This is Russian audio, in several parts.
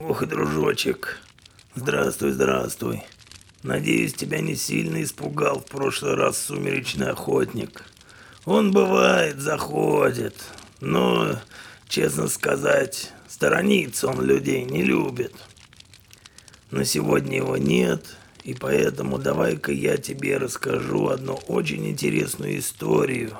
Ох, дружочек, здравствуй, здравствуй. Надеюсь, тебя не сильно испугал в прошлый раз сумеречный охотник. Он бывает, заходит, но, честно сказать, сторониться он людей не любит. Но сегодня его нет, и поэтому давай-ка я тебе расскажу одну очень интересную историю.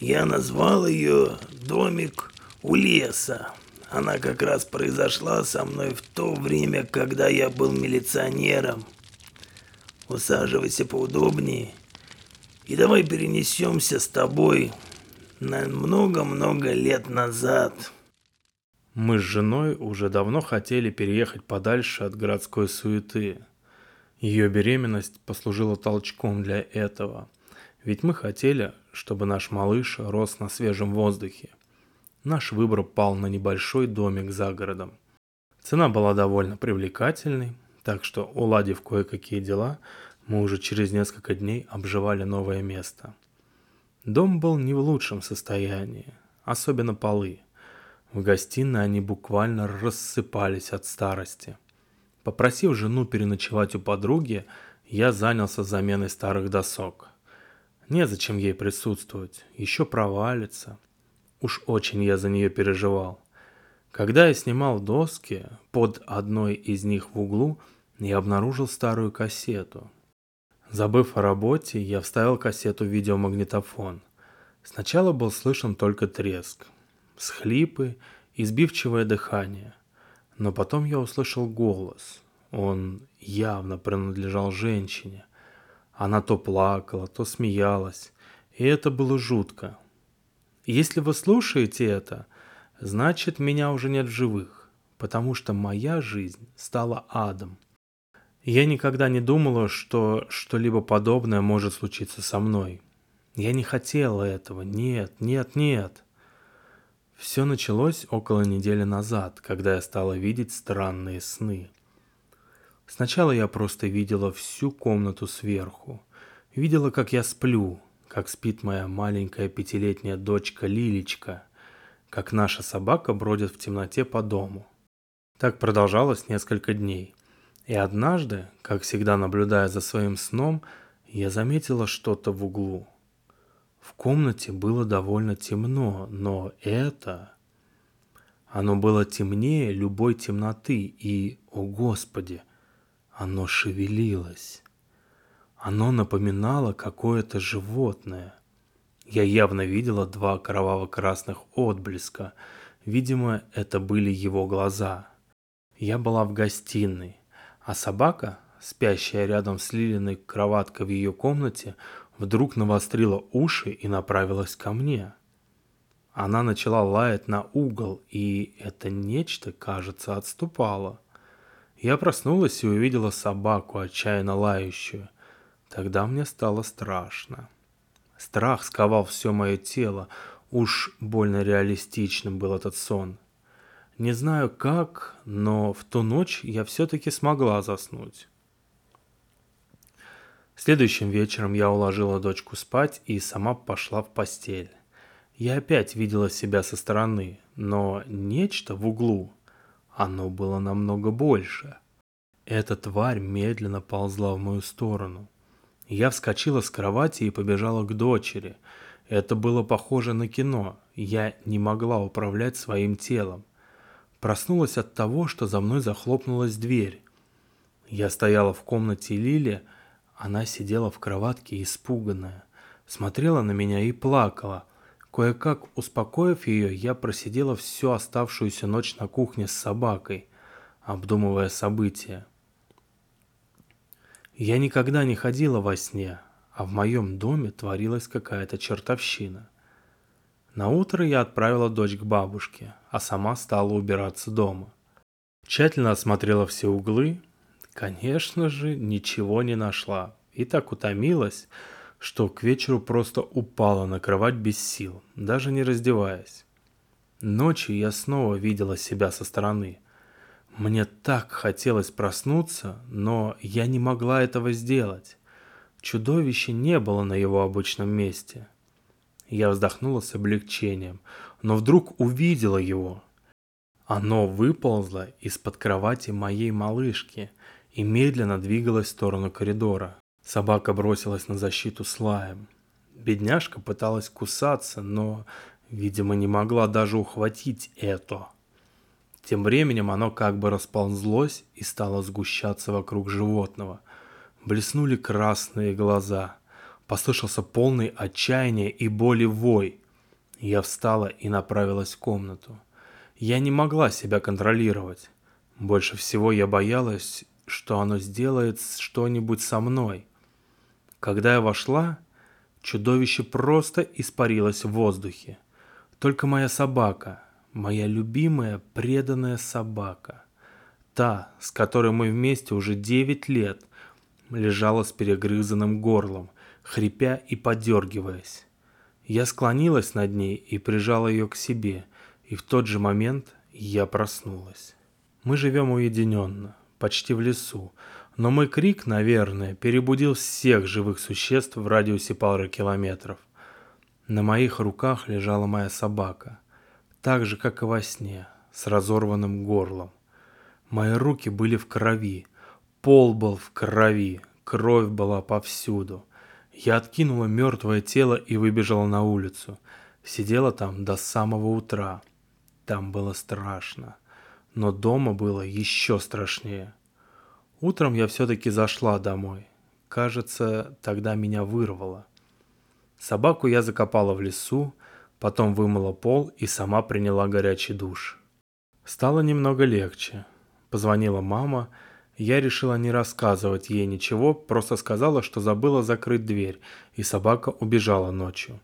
Я назвал ее «Домик у леса». Она как раз произошла со мной в то время, когда я был милиционером. Усаживайся поудобнее и давай перенесемся с тобой на много-много лет назад. Мы с женой уже давно хотели переехать подальше от городской суеты. Ее беременность послужила толчком для этого. Ведь мы хотели, чтобы наш малыш рос на свежем воздухе. Наш выбор пал на небольшой домик за городом. Цена была довольно привлекательной, так что, уладив кое-какие дела, мы уже через несколько дней обживали новое место. Дом был не в лучшем состоянии, особенно полы – в гостиной они буквально рассыпались от старости. Попросив жену переночевать у подруги, я занялся заменой старых досок. Незачем ей присутствовать, еще провалится. Уж очень я за нее переживал. Когда я снимал доски, под одной из них в углу я обнаружил старую кассету. Забыв о работе, я вставил кассету в видеомагнитофон. Сначала был слышен только треск, всхлипы и сбивчивое дыхание. Но потом я услышал голос. Он явно принадлежал женщине. Она то плакала, то смеялась, и это было жутко. Если вы слушаете это, значит меня уже нет в живых, потому что моя жизнь стала адом. Я никогда не думала, что что-либо подобное может случиться со мной. Я не хотела этого, нет, нет, нет. Все началось около недели назад, когда я стала видеть странные сны. Сначала я просто видела всю комнату сверху. Видела, как я сплю, как спит моя маленькая пятилетняя дочка Лилечка, как наша собака бродит в темноте по дому. Так продолжалось несколько дней. И однажды, как всегда наблюдая за своим сном, я заметила что-то в углу – в комнате было довольно темно, но это... Оно было темнее любой темноты, и, о Господи, оно шевелилось. Оно напоминало какое-то животное. Я явно видела два кроваво-красных отблеска. Видимо, это были его глаза. Я была в гостиной, а собака, спящая рядом с Лилиной кроваткой в ее комнате, вдруг навострила уши и направилась ко мне. Она начала лаять на угол, и это нечто, кажется, отступало. Я проснулась и увидела собаку, отчаянно лающую. Тогда мне стало страшно. Страх сковал все мое тело, уж больно реалистичным был этот сон. Не знаю как, но в ту ночь я все-таки смогла заснуть. Следующим вечером я уложила дочку спать и сама пошла в постель. Я опять видела себя со стороны, но нечто в углу, оно было намного больше. Эта тварь медленно ползла в мою сторону. Я вскочила с кровати и побежала к дочери. Это было похоже на кино. Я не могла управлять своим телом. Проснулась от того, что за мной захлопнулась дверь. Я стояла в комнате Лили, она сидела в кроватке испуганная, смотрела на меня и плакала. Кое-как успокоив ее, я просидела всю оставшуюся ночь на кухне с собакой, обдумывая события. Я никогда не ходила во сне, а в моем доме творилась какая-то чертовщина. На утро я отправила дочь к бабушке, а сама стала убираться дома. Тщательно осмотрела все углы, Конечно же, ничего не нашла. И так утомилась, что к вечеру просто упала на кровать без сил, даже не раздеваясь. Ночью я снова видела себя со стороны. Мне так хотелось проснуться, но я не могла этого сделать. Чудовище не было на его обычном месте. Я вздохнула с облегчением, но вдруг увидела его. Оно выползло из-под кровати моей малышки и медленно двигалось в сторону коридора. Собака бросилась на защиту с лаем. Бедняжка пыталась кусаться, но, видимо, не могла даже ухватить это. Тем временем оно как бы расползлось и стало сгущаться вокруг животного. Блеснули красные глаза. Послышался полный отчаяния и боли вой. Я встала и направилась в комнату. Я не могла себя контролировать. Больше всего я боялась, что оно сделает что-нибудь со мной. Когда я вошла, чудовище просто испарилось в воздухе. Только моя собака, моя любимая преданная собака, та, с которой мы вместе уже девять лет, лежала с перегрызанным горлом, хрипя и подергиваясь. Я склонилась над ней и прижала ее к себе, и в тот же момент я проснулась. Мы живем уединенно, почти в лесу, но мой крик, наверное, перебудил всех живых существ в радиусе пары километров. На моих руках лежала моя собака, так же, как и во сне, с разорванным горлом. Мои руки были в крови, пол был в крови, кровь была повсюду. Я откинула мертвое тело и выбежала на улицу. Сидела там до самого утра. Там было страшно. Но дома было еще страшнее. Утром я все-таки зашла домой. Кажется, тогда меня вырвало. Собаку я закопала в лесу, потом вымыла пол и сама приняла горячий душ. Стало немного легче. Позвонила мама, я решила не рассказывать ей ничего, просто сказала, что забыла закрыть дверь, и собака убежала ночью.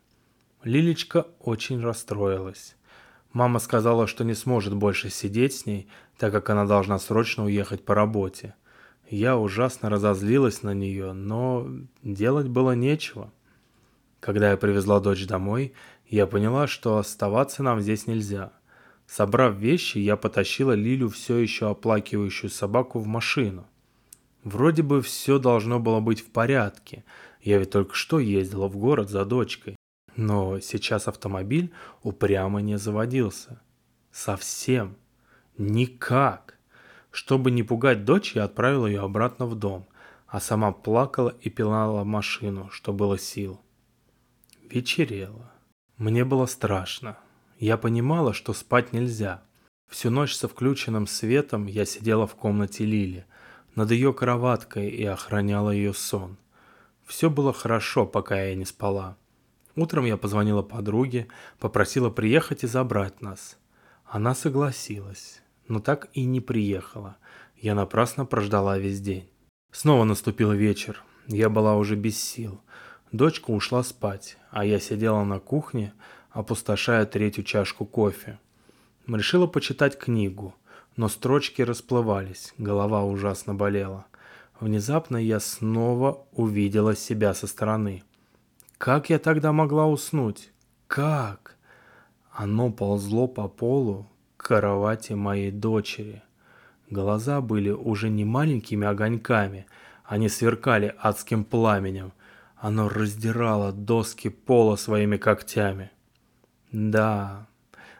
Лилечка очень расстроилась. Мама сказала, что не сможет больше сидеть с ней, так как она должна срочно уехать по работе. Я ужасно разозлилась на нее, но делать было нечего. Когда я привезла дочь домой, я поняла, что оставаться нам здесь нельзя. Собрав вещи, я потащила Лилю, все еще оплакивающую собаку, в машину. Вроде бы все должно было быть в порядке. Я ведь только что ездила в город за дочкой. Но сейчас автомобиль упрямо не заводился. Совсем. Никак. Чтобы не пугать дочь, я отправил ее обратно в дом, а сама плакала и пилала машину, что было сил. Вечерело. Мне было страшно. Я понимала, что спать нельзя. Всю ночь со включенным светом я сидела в комнате Лили, над ее кроваткой и охраняла ее сон. Все было хорошо, пока я не спала. Утром я позвонила подруге, попросила приехать и забрать нас. Она согласилась но так и не приехала. Я напрасно прождала весь день. Снова наступил вечер. Я была уже без сил. Дочка ушла спать, а я сидела на кухне, опустошая третью чашку кофе. Решила почитать книгу, но строчки расплывались, голова ужасно болела. Внезапно я снова увидела себя со стороны. Как я тогда могла уснуть? Как? Оно ползло по полу, кровати моей дочери. Глаза были уже не маленькими огоньками, они сверкали адским пламенем. Оно раздирало доски пола своими когтями. Да,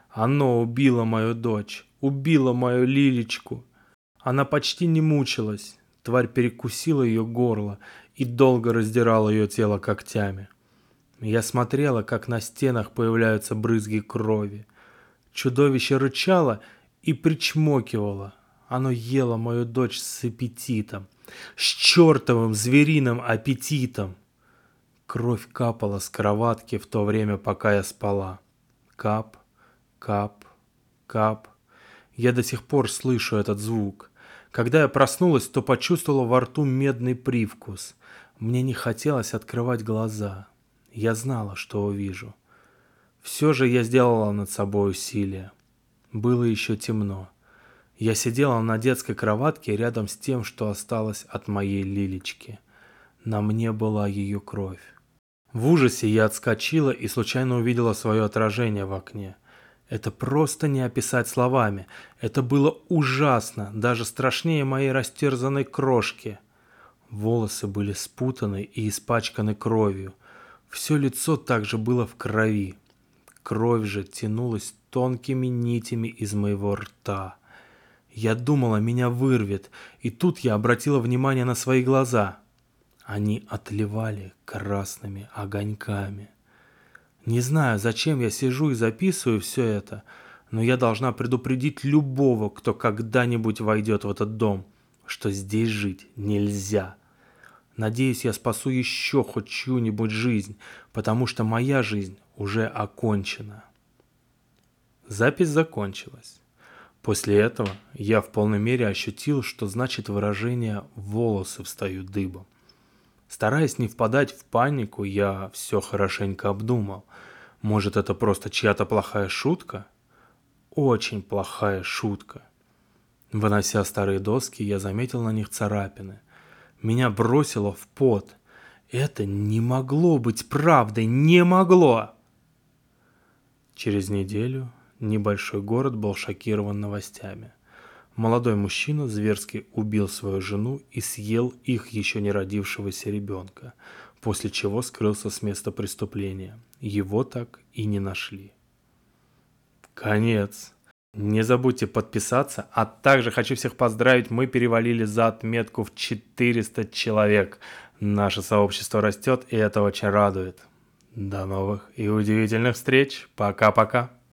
оно убило мою дочь, убило мою Лилечку. Она почти не мучилась. Тварь перекусила ее горло и долго раздирала ее тело когтями. Я смотрела, как на стенах появляются брызги крови. Чудовище рычало и причмокивало. Оно ело мою дочь с аппетитом, с чертовым звериным аппетитом. Кровь капала с кроватки в то время, пока я спала. Кап, кап, кап. Я до сих пор слышу этот звук. Когда я проснулась, то почувствовала во рту медный привкус. Мне не хотелось открывать глаза. Я знала, что увижу. Все же я сделала над собой усилие. Было еще темно. Я сидела на детской кроватке рядом с тем, что осталось от моей Лилечки. На мне была ее кровь. В ужасе я отскочила и случайно увидела свое отражение в окне. Это просто не описать словами. Это было ужасно, даже страшнее моей растерзанной крошки. Волосы были спутаны и испачканы кровью. Все лицо также было в крови. Кровь же тянулась тонкими нитями из моего рта. Я думала, меня вырвет, и тут я обратила внимание на свои глаза. Они отливали красными огоньками. Не знаю, зачем я сижу и записываю все это, но я должна предупредить любого, кто когда-нибудь войдет в этот дом, что здесь жить нельзя. Надеюсь, я спасу еще хоть чью-нибудь жизнь, потому что моя жизнь уже окончена. Запись закончилась. После этого я в полной мере ощутил, что значит выражение «волосы встают дыбом». Стараясь не впадать в панику, я все хорошенько обдумал. Может, это просто чья-то плохая шутка? Очень плохая шутка. Вынося старые доски, я заметил на них царапины. Меня бросило в пот. Это не могло быть правдой, не могло! Через неделю небольшой город был шокирован новостями. Молодой мужчина зверски убил свою жену и съел их еще не родившегося ребенка, после чего скрылся с места преступления. Его так и не нашли. Конец. Не забудьте подписаться, а также хочу всех поздравить, мы перевалили за отметку в 400 человек. Наше сообщество растет, и это очень радует. До новых и удивительных встреч. Пока-пока.